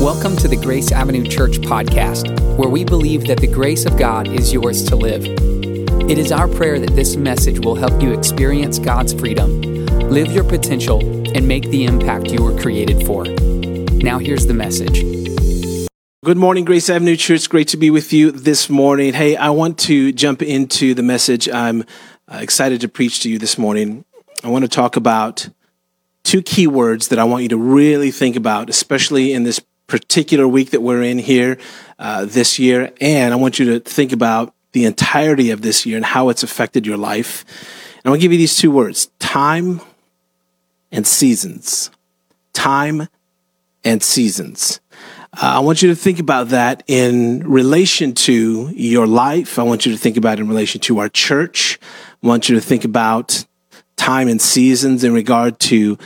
Welcome to the Grace Avenue Church podcast, where we believe that the grace of God is yours to live. It is our prayer that this message will help you experience God's freedom, live your potential, and make the impact you were created for. Now, here's the message. Good morning, Grace Avenue Church. Great to be with you this morning. Hey, I want to jump into the message I'm uh, excited to preach to you this morning. I want to talk about two key words that I want you to really think about, especially in this particular week that we're in here uh, this year. And I want you to think about the entirety of this year and how it's affected your life. And I'll give you these two words time and seasons. Time and seasons. Uh, I want you to think about that in relation to your life. I want you to think about in relation to our church. I want you to think about time and seasons in regard to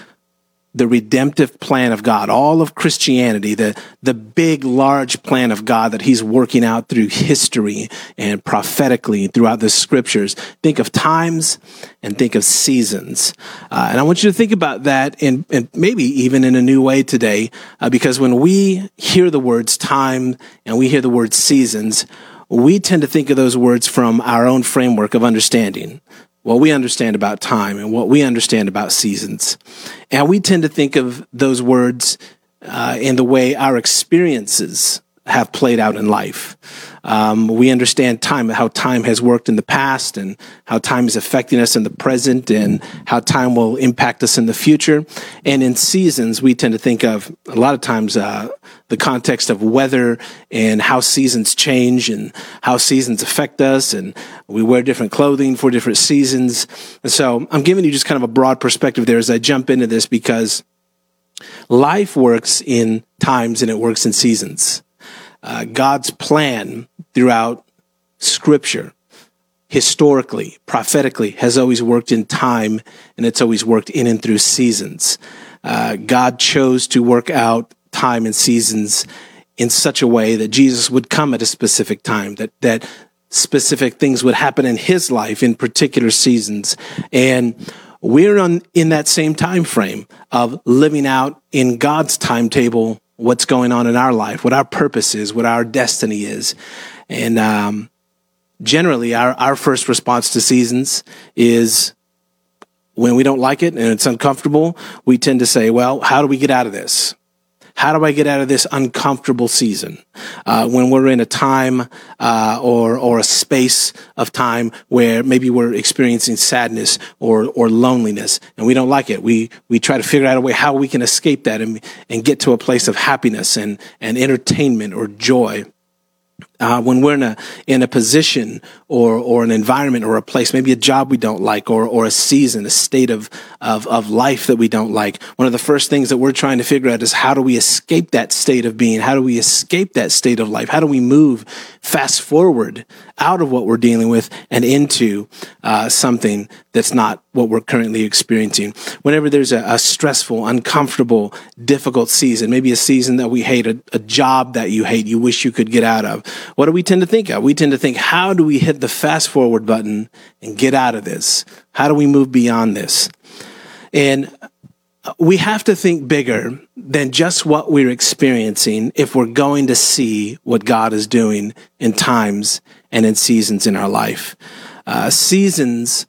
the redemptive plan of God, all of Christianity, the, the big, large plan of God that he's working out through history and prophetically throughout the scriptures. Think of times and think of seasons. Uh, and I want you to think about that and, maybe even in a new way today, uh, because when we hear the words time and we hear the word seasons, we tend to think of those words from our own framework of understanding what we understand about time and what we understand about seasons. And we tend to think of those words uh, in the way our experiences have played out in life. Um, we understand time, how time has worked in the past, and how time is affecting us in the present, and how time will impact us in the future. And in seasons, we tend to think of a lot of times uh, the context of weather and how seasons change and how seasons affect us, and we wear different clothing for different seasons. And so, I'm giving you just kind of a broad perspective there as I jump into this because life works in times and it works in seasons uh, God's plan throughout Scripture, historically, prophetically, has always worked in time and it's always worked in and through seasons. Uh, God chose to work out time and seasons in such a way that Jesus would come at a specific time, that, that specific things would happen in his life in particular seasons. And we're on, in that same time frame of living out in God's timetable what's going on in our life, what our purpose is, what our destiny is. And um, generally, our, our first response to seasons is when we don't like it and it's uncomfortable, we tend to say, well, how do we get out of this? How do I get out of this uncomfortable season? Uh, when we're in a time uh, or or a space of time where maybe we're experiencing sadness or or loneliness and we don't like it, we we try to figure out a way how we can escape that and and get to a place of happiness and and entertainment or joy uh, when we're in a in a position or or an environment or a place, maybe a job we don't like, or or a season, a state of of of life that we don't like. One of the first things that we're trying to figure out is how do we escape that state of being? How do we escape that state of life? How do we move fast forward out of what we're dealing with and into uh, something that's not what we're currently experiencing. Whenever there's a, a, stressful, uncomfortable, difficult season, maybe a season that we hate, a, a job that you hate, you wish you could get out of, what do we tend to think of? We tend to think, how do we hit the fast forward button and get out of this? How do we move beyond this? And we have to think bigger than just what we're experiencing if we're going to see what God is doing in times and in seasons in our life. Uh, seasons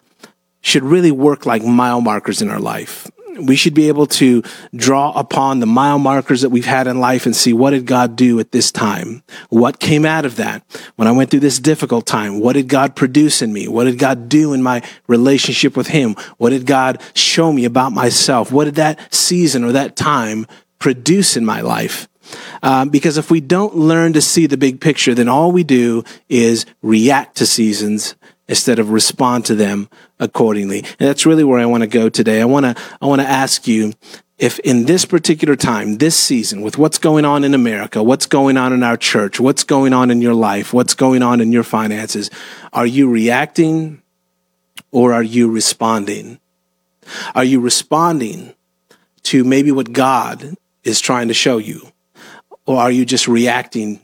should really work like mile markers in our life. We should be able to draw upon the mile markers that we've had in life and see what did God do at this time? What came out of that? When I went through this difficult time, what did God produce in me? What did God do in my relationship with Him? What did God show me about myself? What did that season or that time produce in my life? Um, because if we don't learn to see the big picture, then all we do is react to seasons instead of respond to them accordingly. And that's really where I want to go today. I want to, I want to ask you if in this particular time, this season, with what's going on in America, what's going on in our church, what's going on in your life, what's going on in your finances, are you reacting or are you responding? Are you responding to maybe what God is trying to show you? Or are you just reacting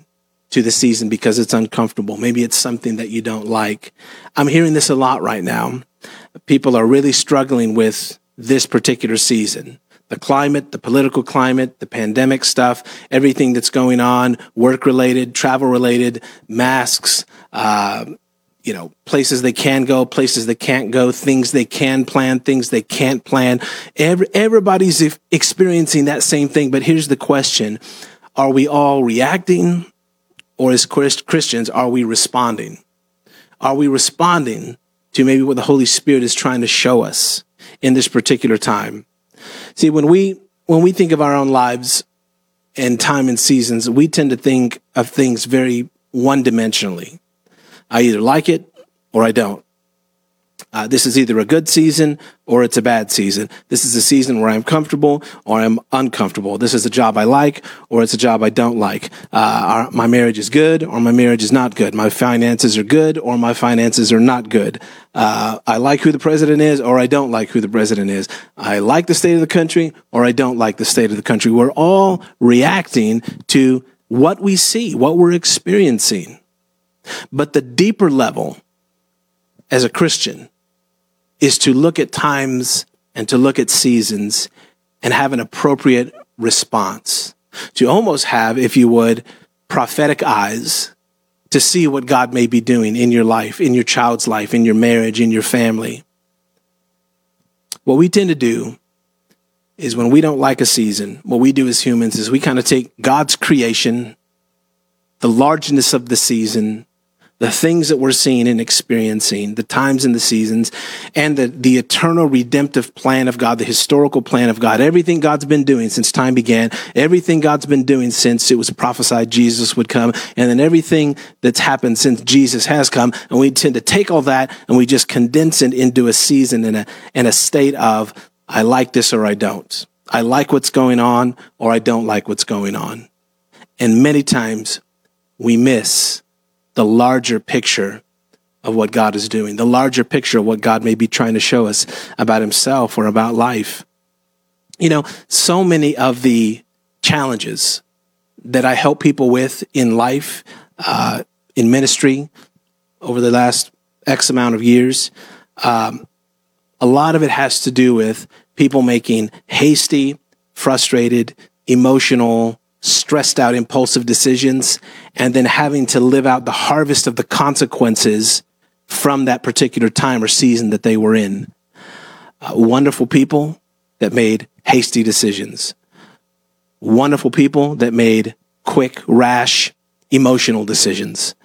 to the season because it's uncomfortable? Maybe it's something that you don't like. I'm hearing this a lot right now. People are really struggling with this particular season. the climate, the political climate, the pandemic stuff, everything that's going on, work related, travel related, masks, uh, you know, places they can go, places they can't go, things they can plan, things they can't plan. Every, everybody's experiencing that same thing. But here's the question. Are we all reacting or as Christians, are we responding? Are we responding to maybe what the Holy Spirit is trying to show us in this particular time? See, when we, when we think of our own lives and time and seasons, we tend to think of things very one dimensionally. I either like it or I don't. Uh, this is either a good season or it's a bad season. This is a season where I'm comfortable or I'm uncomfortable. This is a job I like or it's a job I don't like. Uh, our, my marriage is good or my marriage is not good. My finances are good or my finances are not good. Uh, I like who the president is or I don't like who the president is. I like the state of the country or I don't like the state of the country. We're all reacting to what we see, what we're experiencing. But the deeper level as a Christian is to look at times and to look at seasons and have an appropriate response. To almost have, if you would, prophetic eyes to see what God may be doing in your life, in your child's life, in your marriage, in your family. What we tend to do is when we don't like a season, what we do as humans is we kind of take God's creation, the largeness of the season, the things that we're seeing and experiencing, the times and the seasons, and the, the eternal redemptive plan of God, the historical plan of God, everything God's been doing since time began, everything God's been doing since it was prophesied Jesus would come, and then everything that's happened since Jesus has come. And we tend to take all that and we just condense it into a season and a, and a state of, I like this or I don't. I like what's going on or I don't like what's going on. And many times we miss the larger picture of what God is doing, the larger picture of what God may be trying to show us about himself or about life. You know, so many of the challenges that I help people with in life, uh, in ministry over the last X amount of years, um, a lot of it has to do with people making hasty, frustrated, emotional, stressed out, impulsive decisions, and then having to live out the harvest of the consequences from that particular time or season that they were in. Uh, wonderful people that made hasty decisions. Wonderful people that made quick, rash, emotional decisions.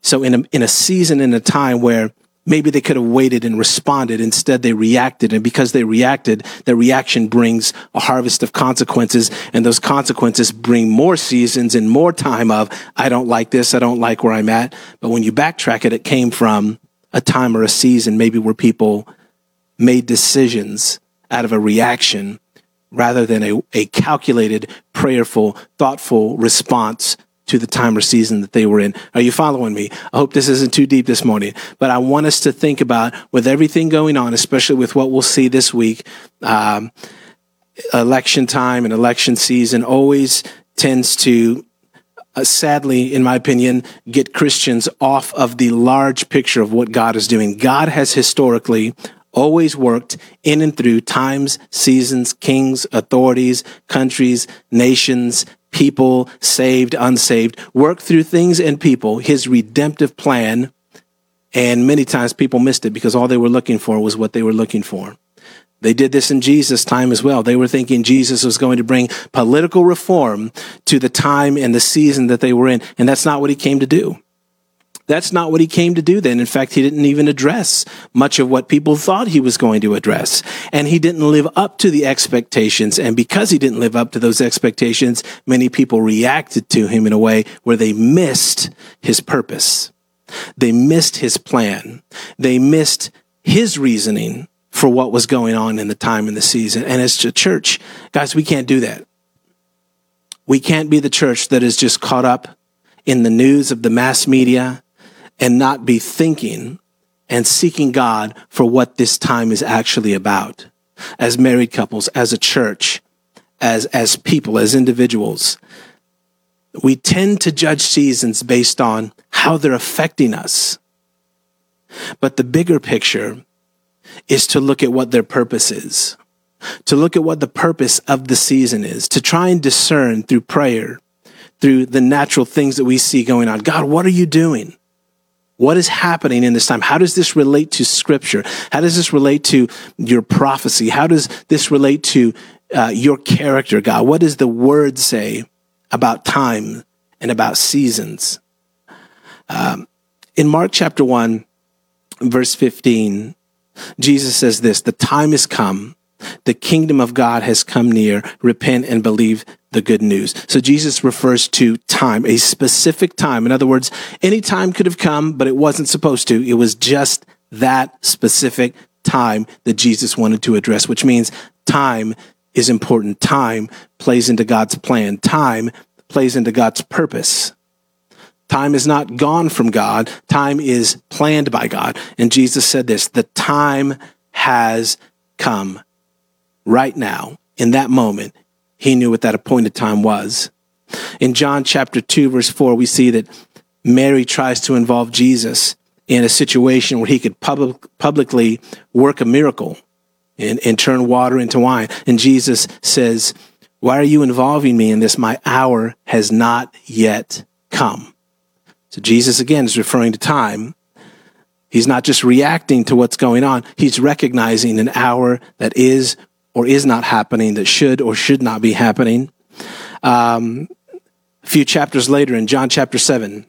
So in a, in a season, in a time where maybe they could have waited and responded. Instead, they reacted. And because they reacted, the reaction brings a harvest of consequences. And those consequences bring more seasons and more time of, I don't like this. I don't like where I'm at. But when you backtrack it, it came from a time or a season, maybe where people made decisions out of a reaction rather than a, a calculated, prayerful, thoughtful response to the time or season that they were in. Are you following me? I hope this isn't too deep this morning, but I want us to think about with everything going on, especially with what we'll see this week, um, election time and election season always tends to uh, sadly, in my opinion, get Christians off of the large picture of what God is doing. God has historically always worked in and through times, seasons, kings, authorities, countries, nations, people, saved, unsaved, work through things and people, his redemptive plan. And many times people missed it because all they were looking for was what they were looking for. They did this in Jesus' time as well. They were thinking Jesus was going to bring political reform to the time and the season that they were in. And that's not what he came to do. That's not what he came to do then. In fact, he didn't even address much of what people thought he was going to address. And he didn't live up to the expectations. And because he didn't live up to those expectations, many people reacted to him in a way where they missed his purpose. They missed his plan. They missed his reasoning for what was going on in the time and the season. And as a church, guys, we can't do that. We can't be the church that is just caught up in the news of the mass media and not be thinking and seeking God for what this time is actually about. As married couples, as a church, as, as people, as individuals, we tend to judge seasons based on how they're affecting us. But the bigger picture is to look at what their purpose is. to look at what the purpose of the season is, to try and discern through prayer, through the natural things that we see going on. God, what are you doing? What is happening in this time? How does this relate to scripture? How does this relate to your prophecy? How does this relate to uh, your character, God? What does the word say about time and about seasons? Um, in Mark chapter 1, verse 15, Jesus says this The time has come. The kingdom of God has come near. Repent and believe the good news. So Jesus refers to time, a specific time. In other words, any time could have come, but it wasn't supposed to. It was just that specific time that Jesus wanted to address, which means time is important. Time plays into God's plan. Time plays into God's purpose. Time is not gone from God. Time is planned by God. And Jesus said this, the time has come right now in that moment. He knew what that appointed time was. In John chapter 2 verse 4, we see that Mary tries to involve Jesus in a situation where he could public, publicly work a miracle and, and turn water into wine. And Jesus says, why are you involving me in this? My hour has not yet come. So Jesus again is referring to time. He's not just reacting to what's going on. He's recognizing an hour that is or is not happening, that should or should not be happening. Um, a few chapters later in John chapter 7,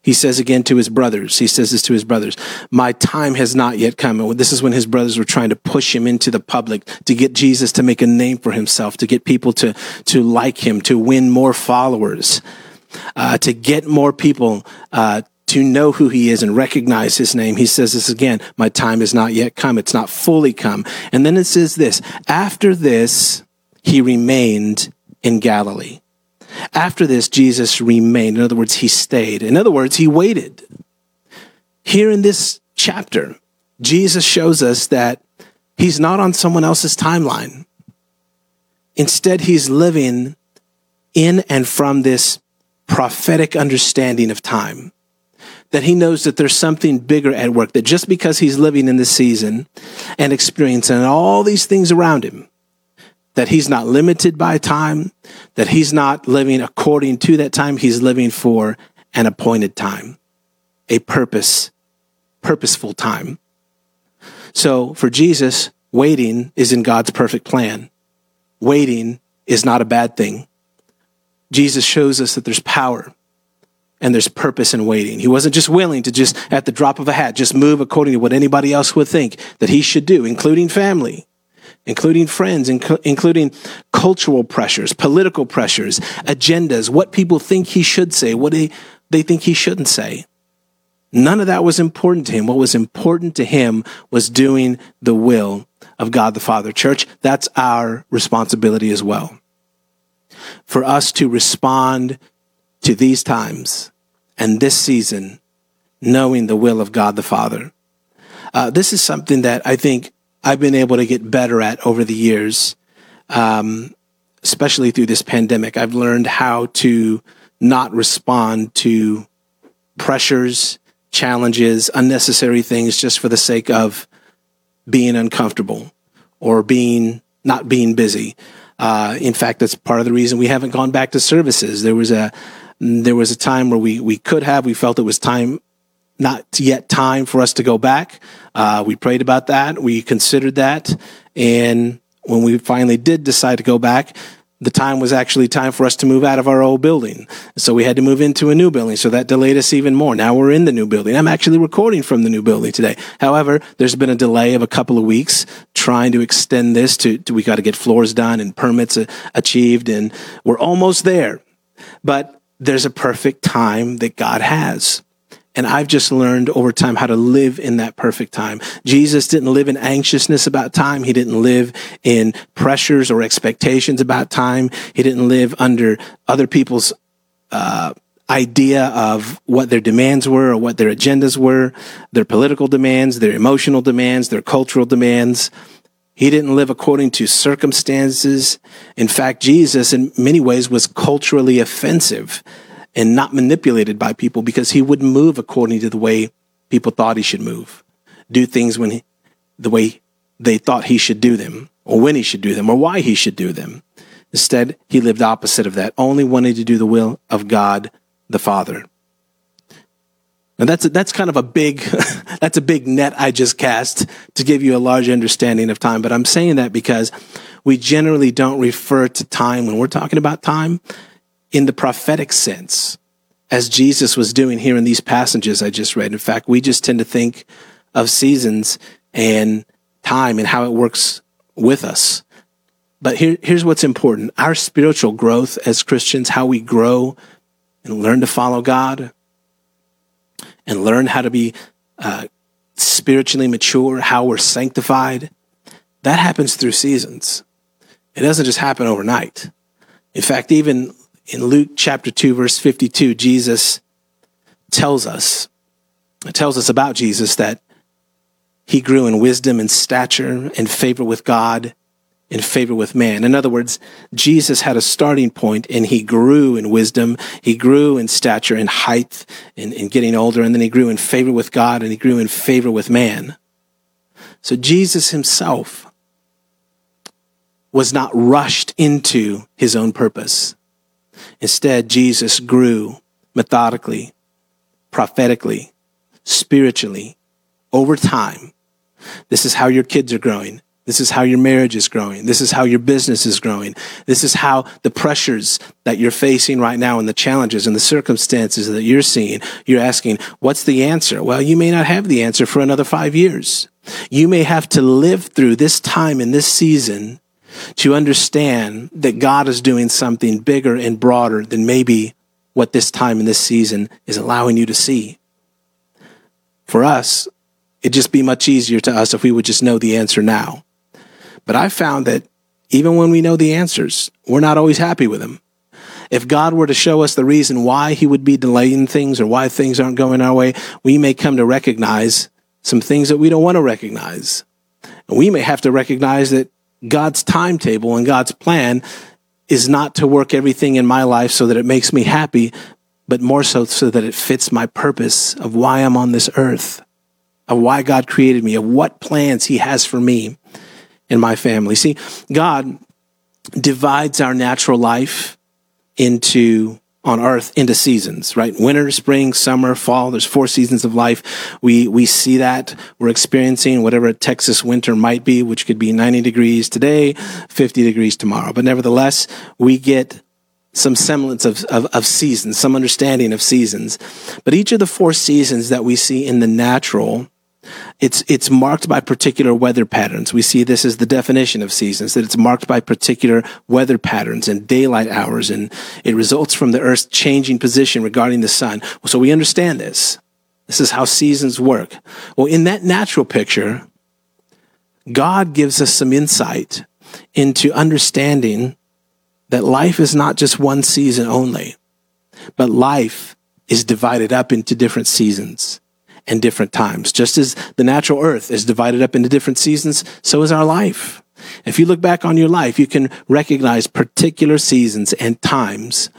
he says again to his brothers, he says this to his brothers, my time has not yet come. And this is when his brothers were trying to push him into the public to get Jesus to make a name for himself, to get people to, to like him, to win more followers, uh, to get more people, uh, to know who he is and recognize his name. He says this again, my time is not yet come. It's not fully come. And then it says this, after this, he remained in Galilee. After this, Jesus remained. In other words, he stayed. In other words, he waited. Here in this chapter, Jesus shows us that he's not on someone else's timeline. Instead, he's living in and from this prophetic understanding of time. That he knows that there's something bigger at work, that just because he's living in this season and experiencing all these things around him, that he's not limited by time, that he's not living according to that time. He's living for an appointed time, a purpose, purposeful time. So for Jesus, waiting is in God's perfect plan. Waiting is not a bad thing. Jesus shows us that there's power and there's purpose in waiting. He wasn't just willing to just at the drop of a hat, just move according to what anybody else would think that he should do, including family including friends, inc- including cultural pressures, political pressures, agendas, what people think he should say, what they, they think he shouldn't say. None of that was important to him. What was important to him was doing the will of God the Father. Church, that's our responsibility as well. For us to respond to these times and this season, knowing the will of God the Father. Uh, this is something that I think I've been able to get better at over the years, um, especially through this pandemic. I've learned how to not respond to pressures, challenges, unnecessary things just for the sake of being uncomfortable or being not being busy. Uh, in fact, that's part of the reason we haven't gone back to services. There was a there was a time where we we could have. We felt it was time not yet time for us to go back. Uh, we prayed about that. We considered that. And when we finally did decide to go back, the time was actually time for us to move out of our old building. So we had to move into a new building. So that delayed us even more. Now we're in the new building. I'm actually recording from the new building today. However, there's been a delay of a couple of weeks trying to extend this to, to we got to get floors done and permits uh, achieved and we're almost there. But there's a perfect time that God has. And I've just learned over time how to live in that perfect time. Jesus didn't live in anxiousness about time. He didn't live in pressures or expectations about time. He didn't live under other people's uh, idea of what their demands were or what their agendas were, their political demands, their emotional demands, their cultural demands. He didn't live according to circumstances. In fact, Jesus, in many ways, was culturally offensive and not manipulated by people because he wouldn't move according to the way people thought he should move, do things when he, the way they thought he should do them. or when he should do them or why he should do them. Instead, he lived opposite of that, only wanting to do the will of God the Father. And that's a, that's kind of a big that's a big net I just cast to give you a large understanding of time. But I'm saying that because we generally don't refer to time when we're talking about time in the prophetic sense, as Jesus was doing here in these passages I just read. In fact, we just tend to think of seasons and time and how it works with us. But here, here's what's important our spiritual growth as Christians, how we grow and learn to follow God and learn how to be uh, spiritually mature, how we're sanctified, that happens through seasons. It doesn't just happen overnight. In fact, even in Luke chapter 2, verse 52, Jesus tells us, tells us about Jesus that he grew in wisdom and stature and favor with God in favor with man. In other words, Jesus had a starting point and he grew in wisdom. He grew in stature and height in getting older. And then he grew in favor with God and he grew in favor with man. So Jesus himself was not rushed into his own purpose. Instead, Jesus grew methodically, prophetically, spiritually, over time. This is how your kids are growing. This is how your marriage is growing. This is how your business is growing. This is how the pressures that you're facing right now and the challenges and the circumstances that you're seeing, you're asking, what's the answer? Well, you may not have the answer for another five years. You may have to live through this time in this season to understand that God is doing something bigger and broader than maybe what this time in this season is allowing you to see. For us, it'd just be much easier to us if we would just know the answer now. But I found that even when we know the answers, we're not always happy with them. If God were to show us the reason why he would be delaying things or why things aren't going our way, we may come to recognize some things that we don't want to recognize. And we may have to recognize that God's timetable and God's plan is not to work everything in my life so that it makes me happy, but more so so that it fits my purpose of why I'm on this earth, of why God created me, of what plans he has for me in my family. See, God divides our natural life into on earth into seasons, right? Winter, spring, summer, fall. There's four seasons of life. We, we see that. We're experiencing whatever a Texas winter might be, which could be 90 degrees today, 50 degrees tomorrow. But nevertheless, we get some semblance of, of, of seasons, some understanding of seasons. But each of the four seasons that we see in the natural it's, it's marked by particular weather patterns. We see this as the definition of seasons, that it's marked by particular weather patterns and daylight hours, and it results from the Earth's changing position regarding the sun. So we understand this. This is how seasons work. Well, in that natural picture, God gives us some insight into understanding that life is not just one season only, but life is divided up into different seasons and different times. Just as the natural earth is divided up into different seasons, so is our life. If you look back on your life, you can recognize particular seasons and times.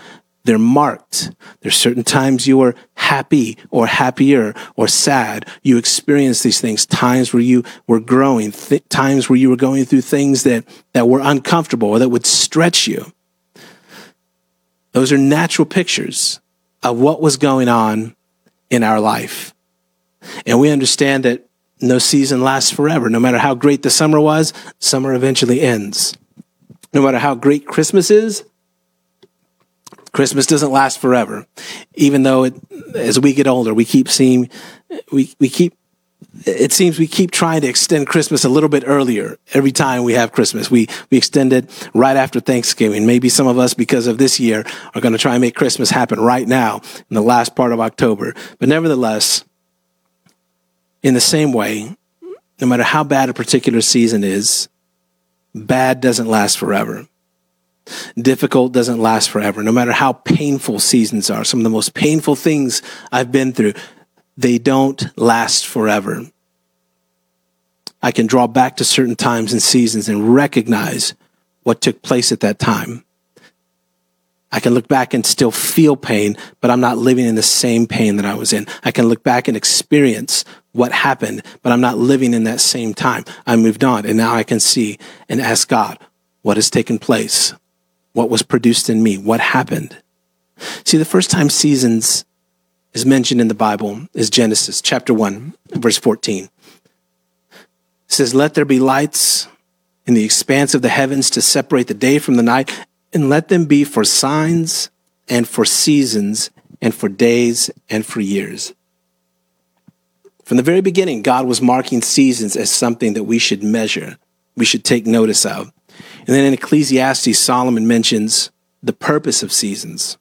They're marked. There's certain times you were happy or happier or sad. You experienced these things, times where you were growing, th- times where you were going through things that, that were uncomfortable or that would stretch you. Those are natural pictures of what was going on in our life. And we understand that no season lasts forever. No matter how great the summer was, summer eventually ends. No matter how great Christmas is, Christmas doesn't last forever. Even though it, as we get older, we keep seeing, we, we keep, it seems we keep trying to extend Christmas a little bit earlier every time we have Christmas. We, we extend it right after Thanksgiving. Maybe some of us, because of this year, are going to try and make Christmas happen right now in the last part of October. But nevertheless, in the same way, no matter how bad a particular season is, bad doesn't last forever. Difficult doesn't last forever. No matter how painful seasons are, some of the most painful things I've been through, they don't last forever. I can draw back to certain times and seasons and recognize what took place at that time. I can look back and still feel pain, but I'm not living in the same pain that I was in. I can look back and experience what happened, but I'm not living in that same time. I moved on and now I can see and ask God, what has taken place? What was produced in me? What happened? See, the first time seasons is mentioned in the Bible is Genesis chapter 1, verse 14. It says, Let there be lights in the expanse of the heavens to separate the day from the night, and let them be for signs and for seasons and for days and for years. From the very beginning, God was marking seasons as something that we should measure, we should take notice of. And then in Ecclesiastes, Solomon mentions the purpose of seasons.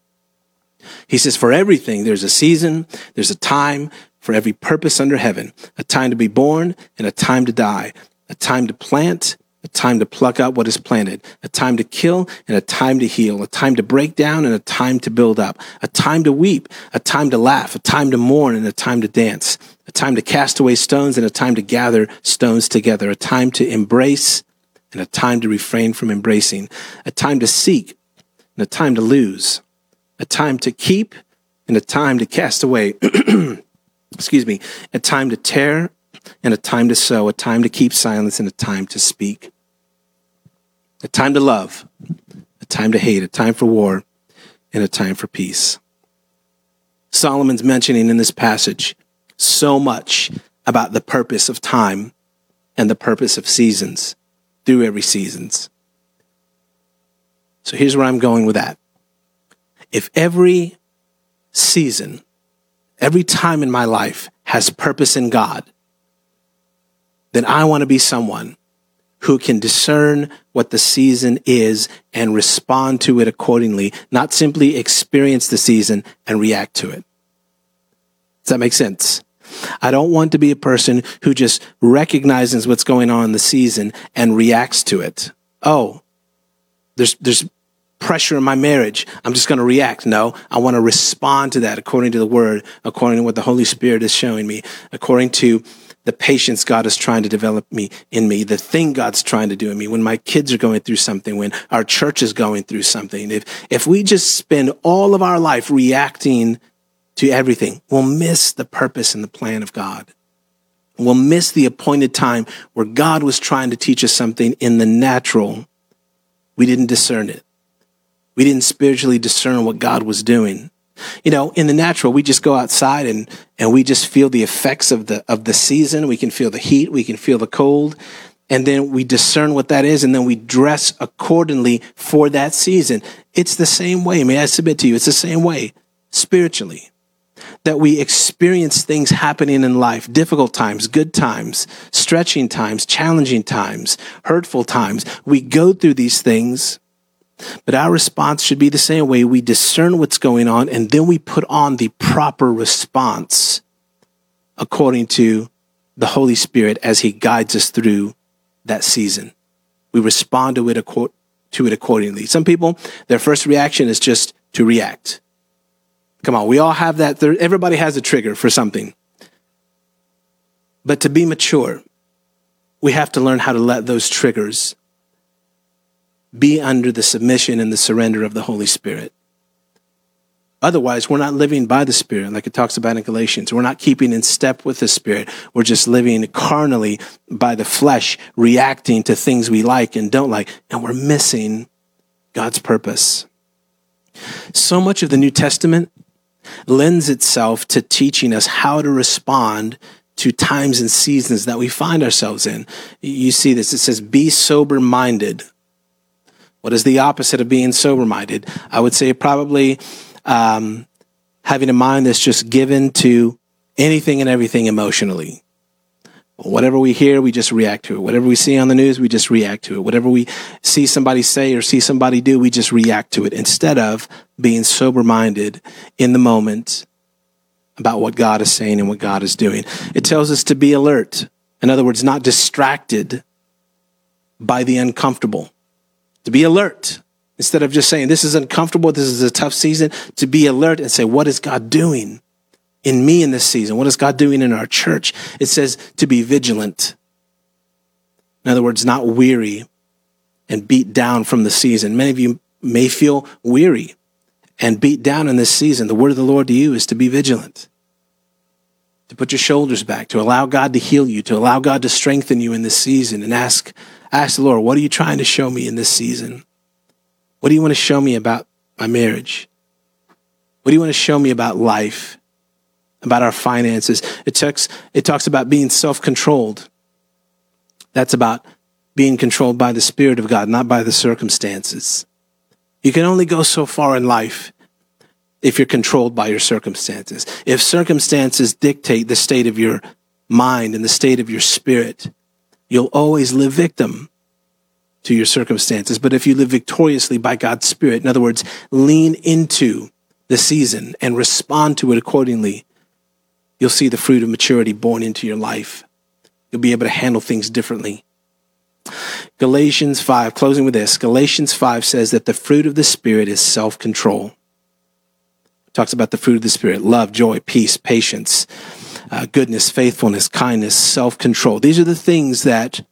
He says, For everything, there's a season, there's a time for every purpose under heaven, a time to be born and a time to die, a time to plant, a time to pluck out what is planted, a time to kill and a time to heal, a time to break down and a time to build up, a time to weep, a time to laugh, a time to mourn and a time to dance, a time to cast away stones and a time to gather stones together, a time to embrace and a time to refrain from embracing, a time to seek and a time to lose, a time to keep and a time to cast away. Excuse me, a time to tear and a time to sew, a time to keep silence and a time to speak, a time to love, a time to hate, a time for war, and a time for peace. Solomon's mentioning in this passage so much about the purpose of time and the purpose of seasons through every seasons. So here's where I'm going with that. If every season, every time in my life has purpose in God, then I want to be someone who can discern what the season is and respond to it accordingly, not simply experience the season and react to it. Does that make sense? I don't want to be a person who just recognizes what's going on in the season and reacts to it. Oh, there's, there's pressure in my marriage. I'm just going to react. No, I want to respond to that according to the word, according to what the Holy Spirit is showing me, according to the patience God is trying to develop me in me, the thing God's trying to do in me, when my kids are going through something, when our church is going through something. If, if we just spend all of our life reacting to everything, we'll miss the purpose and the plan of God. We'll miss the appointed time where God was trying to teach us something in the natural. We didn't discern it. We didn't spiritually discern what God was doing. You know, in the natural, we just go outside and, and we just feel the effects of the, of the season. We can feel the heat. We can feel the cold. And then we discern what that is. And then we dress accordingly for that season. It's the same way. May I submit to you? It's the same way spiritually that we experience things happening in life, difficult times, good times, stretching times, challenging times, hurtful times. We go through these things but our response should be the same way. We discern what's going on and then we put on the proper response according to the Holy Spirit as He guides us through that season. We respond to it, to it accordingly. Some people, their first reaction is just to react. Come on, we all have that. Everybody has a trigger for something. But to be mature, we have to learn how to let those triggers be under the submission and the surrender of the Holy Spirit. Otherwise, we're not living by the Spirit, like it talks about in Galatians. We're not keeping in step with the Spirit. We're just living carnally by the flesh, reacting to things we like and don't like, and we're missing God's purpose. So much of the New Testament lends itself to teaching us how to respond to times and seasons that we find ourselves in. You see this, it says, be sober minded. What is the opposite of being sober minded? I would say probably um, having a mind that's just given to anything and everything emotionally. Whatever we hear, we just react to it. Whatever we see on the news, we just react to it. Whatever we see somebody say or see somebody do, we just react to it instead of being sober minded in the moment about what God is saying and what God is doing. It tells us to be alert. In other words, not distracted by the uncomfortable to be alert instead of just saying, this is uncomfortable, this is a tough season, to be alert and say, what is God doing in me in this season? What is God doing in our church? It says to be vigilant. In other words, not weary and beat down from the season. Many of you may feel weary and beat down in this season. The word of the Lord to you is to be vigilant to put your shoulders back, to allow God to heal you, to allow God to strengthen you in this season and ask, ask the Lord, what are you trying to show me in this season? What do you want to show me about my marriage? What do you want to show me about life, about our finances? It talks, it talks about being self controlled. That's about being controlled by the Spirit of God, not by the circumstances. You can only go so far in life if you're controlled by your circumstances. If circumstances dictate the state of your mind and the state of your spirit, you'll always live victim to your circumstances. But if you live victoriously by God's Spirit, in other words, lean into the season and respond to it accordingly, you'll see the fruit of maturity born into your life. You'll be able to handle things differently. Galatians 5, closing with this Galatians 5 says that the fruit of the Spirit is self control. Talks about the fruit of the Spirit love, joy, peace, patience, uh, goodness, faithfulness, kindness, self control. These are the things that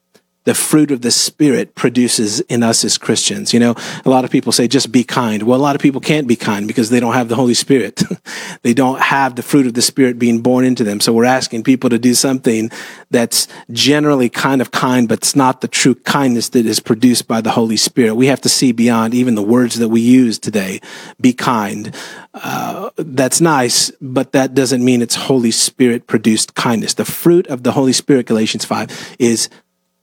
the fruit of the Spirit produces in us as Christians. You know, a lot of people say just be kind. Well, a lot of people can't be kind because they don't have the Holy Spirit. they don't have the fruit of the Spirit being born into them. So we're asking people to do something that's generally kind of kind, but it's not the true kindness that is produced by the Holy Spirit. We have to see beyond even the words that we use today. Be kind. Uh, that's nice, but that doesn't mean it's Holy Spirit produced kindness. The fruit of the Holy Spirit, Galatians 5, is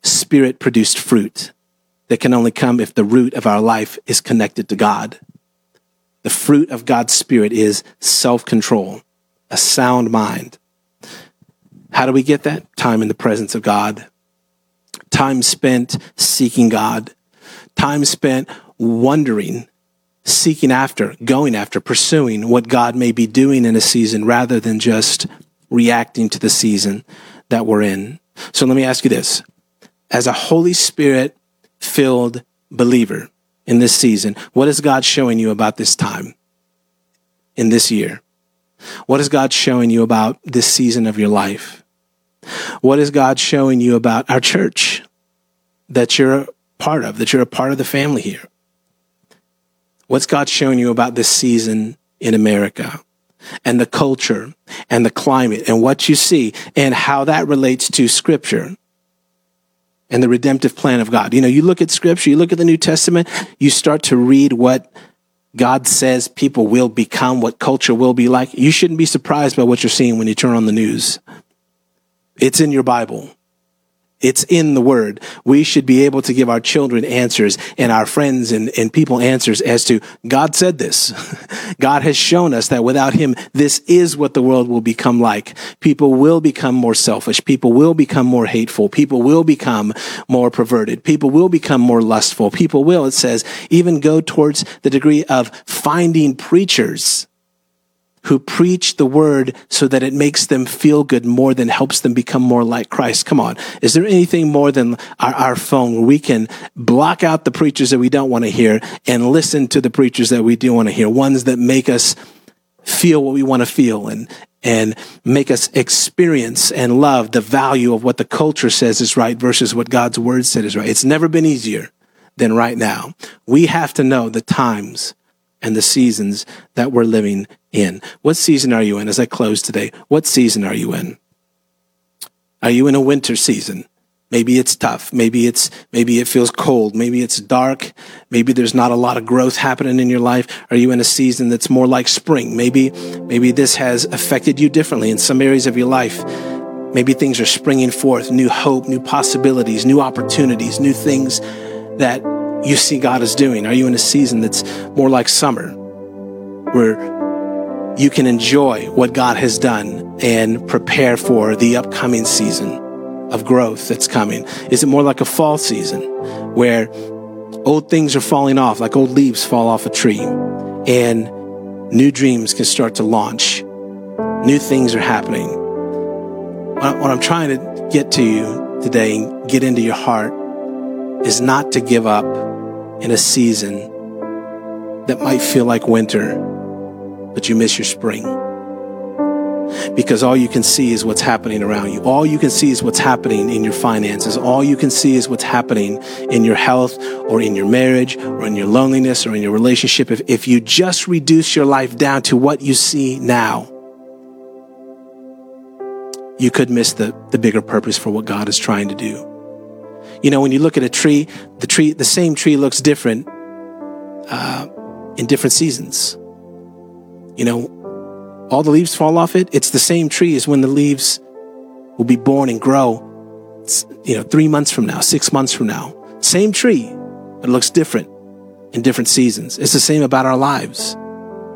spirit produced fruit that can only come if the root of our life is connected to God. The fruit of God's spirit is self control, a sound mind. How do we get that? Time in the presence of God, time spent seeking God, time spent wondering, seeking after, going after, pursuing what God may be doing in a season rather than just reacting to the season that we're in. So let me ask you this as a Holy Spirit filled believer in this season, what is God showing you about this time in this year? What is God showing you about this season of your life? What is God showing you about our church that you're a part of, that you're a part of the family here? What's God showing you about this season in America and the culture and the climate and what you see and how that relates to scripture? And the redemptive plan of God. You know, you look at scripture, you look at the New Testament, you start to read what God says people will become, what culture will be like. You shouldn't be surprised by what you're seeing when you turn on the news. It's in your Bible. It's in the word. We should be able to give our children answers and our friends and, and people answers as to God said this. God has shown us that without him, this is what the world will become like. People will become more selfish. People will become more hateful. People will become more perverted. People will become more lustful. People will, it says, even go towards the degree of finding preachers who preach the word so that it makes them feel good more than helps them become more like Christ. Come on. Is there anything more than our, our phone where we can block out the preachers that we don't want to hear and listen to the preachers that we do want to hear? Ones that make us feel what we want to feel and, and make us experience and love the value of what the culture says is right versus what God's word said is right. It's never been easier than right now. We have to know the times and the seasons that we're living in. What season are you in as I close today? What season are you in? Are you in a winter season? Maybe it's tough. Maybe it's, maybe it feels cold. Maybe it's dark. Maybe there's not a lot of growth happening in your life. Are you in a season that's more like spring? Maybe, maybe this has affected you differently in some areas of your life. Maybe things are springing forth, new hope, new possibilities, new opportunities, new things that you see God is doing? Are you in a season that's more like summer where you can enjoy what God has done and prepare for the upcoming season of growth that's coming? Is it more like a fall season where old things are falling off, like old leaves fall off a tree, and new dreams can start to launch? New things are happening. What I'm trying to get to you today and get into your heart is not to give up in a season that might feel like winter, but you miss your spring. Because all you can see is what's happening around you. All you can see is what's happening in your finances. All you can see is what's happening in your health or in your marriage or in your loneliness or in your relationship. If, if you just reduce your life down to what you see now, you could miss the, the bigger purpose for what God is trying to do. You know, when you look at a tree, the tree, the same tree looks different uh, in different seasons. You know, all the leaves fall off it. It's the same tree as when the leaves will be born and grow. You know, three months from now, six months from now, same tree, but it looks different in different seasons. It's the same about our lives.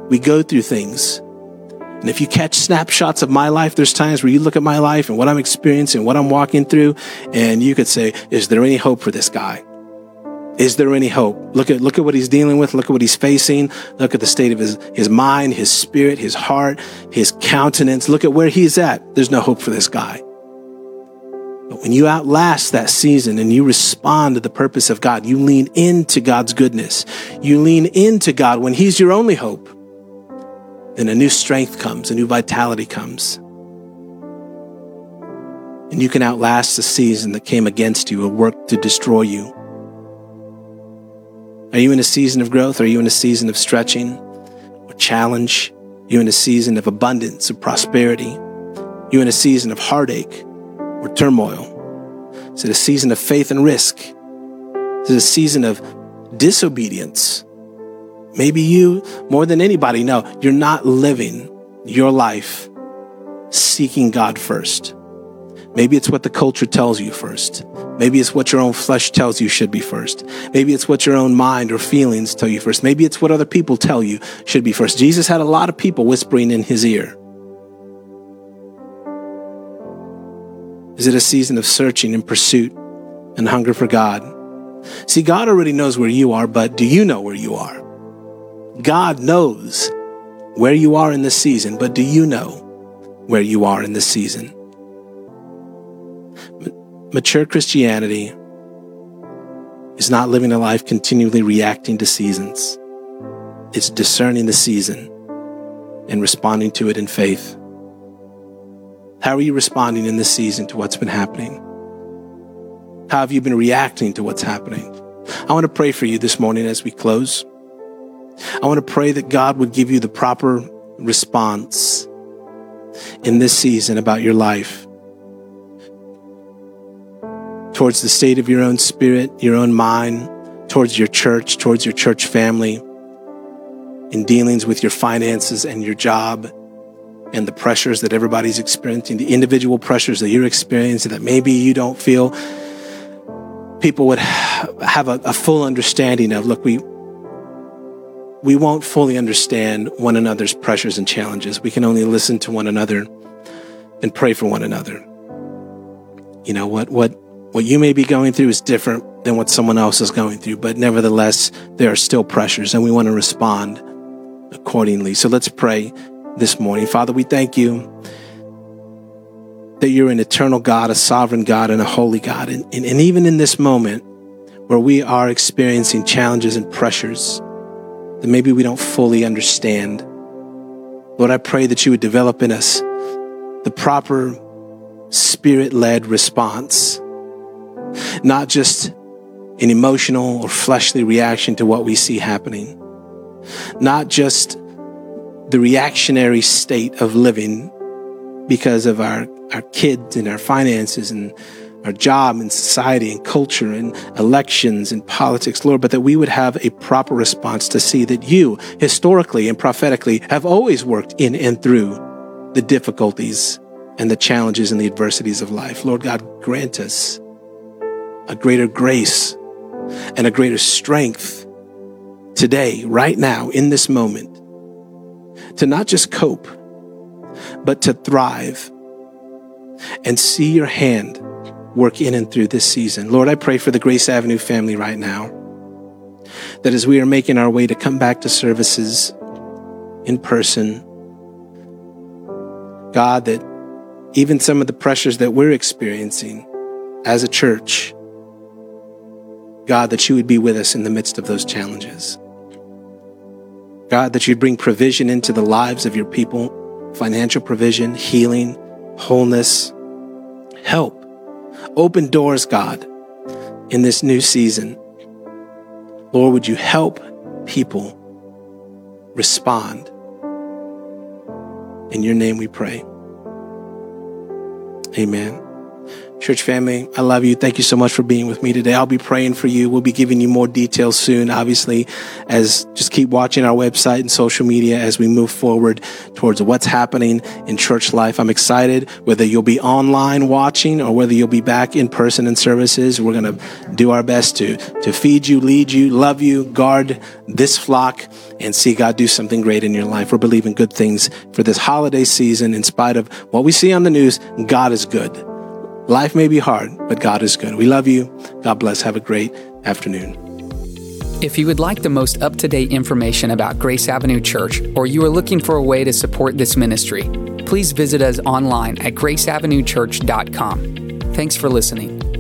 We go through things. And if you catch snapshots of my life, there's times where you look at my life and what I'm experiencing, what I'm walking through, and you could say, is there any hope for this guy? Is there any hope? Look at, look at what he's dealing with. Look at what he's facing. Look at the state of his, his mind, his spirit, his heart, his countenance. Look at where he's at. There's no hope for this guy. But when you outlast that season and you respond to the purpose of God, you lean into God's goodness. You lean into God when he's your only hope. Then a new strength comes, a new vitality comes. And you can outlast the season that came against you or worked to destroy you. Are you in a season of growth? Are you in a season of stretching or challenge? Are you in a season of abundance, of prosperity? Are you in a season of heartache or turmoil? Is it a season of faith and risk? Is it a season of disobedience? Maybe you, more than anybody, know you're not living your life seeking God first. Maybe it's what the culture tells you first. Maybe it's what your own flesh tells you should be first. Maybe it's what your own mind or feelings tell you first. Maybe it's what other people tell you should be first. Jesus had a lot of people whispering in his ear. Is it a season of searching and pursuit and hunger for God? See, God already knows where you are, but do you know where you are? God knows where you are in the season, but do you know where you are in the season? Mature Christianity is not living a life continually reacting to seasons. It's discerning the season and responding to it in faith. How are you responding in this season to what's been happening? How have you been reacting to what's happening? I want to pray for you this morning as we close. I want to pray that God would give you the proper response in this season about your life towards the state of your own spirit, your own mind, towards your church, towards your church family, in dealings with your finances and your job and the pressures that everybody's experiencing, the individual pressures that you're experiencing that maybe you don't feel people would have a, a full understanding of. Look, we, we won't fully understand one another's pressures and challenges. We can only listen to one another and pray for one another. You know what what what you may be going through is different than what someone else is going through, but nevertheless, there are still pressures and we want to respond accordingly. So let's pray this morning. Father, we thank you that you're an eternal God, a sovereign God, and a holy God. And, and, and even in this moment where we are experiencing challenges and pressures that maybe we don't fully understand, Lord, I pray that you would develop in us the proper spirit led response not just an emotional or fleshly reaction to what we see happening, not just the reactionary state of living because of our, our kids and our finances and our job and society and culture and elections and politics, Lord, but that we would have a proper response to see that you, historically and prophetically, have always worked in and through the difficulties and the challenges and the adversities of life. Lord God, grant us a greater grace and a greater strength today, right now, in this moment, to not just cope, but to thrive and see your hand work in and through this season. Lord, I pray for the Grace Avenue family right now that as we are making our way to come back to services in person, God, that even some of the pressures that we're experiencing as a church, God, that you would be with us in the midst of those challenges. God, that you'd bring provision into the lives of your people financial provision, healing, wholeness, help. Open doors, God, in this new season. Lord, would you help people respond? In your name we pray. Amen. Church family, I love you. Thank you so much for being with me today. I'll be praying for you. We'll be giving you more details soon, obviously, as just keep watching our website and social media as we move forward towards what's happening in church life. I'm excited whether you'll be online watching or whether you'll be back in person in services. We're going to do our best to, to feed you, lead you, love you, guard this flock and see God do something great in your life. We're believing good things for this holiday season in spite of what we see on the news. God is good. Life may be hard, but God is good. We love you. God bless. Have a great afternoon. If you would like the most up to date information about Grace Avenue Church, or you are looking for a way to support this ministry, please visit us online at graceavenuechurch.com. Thanks for listening.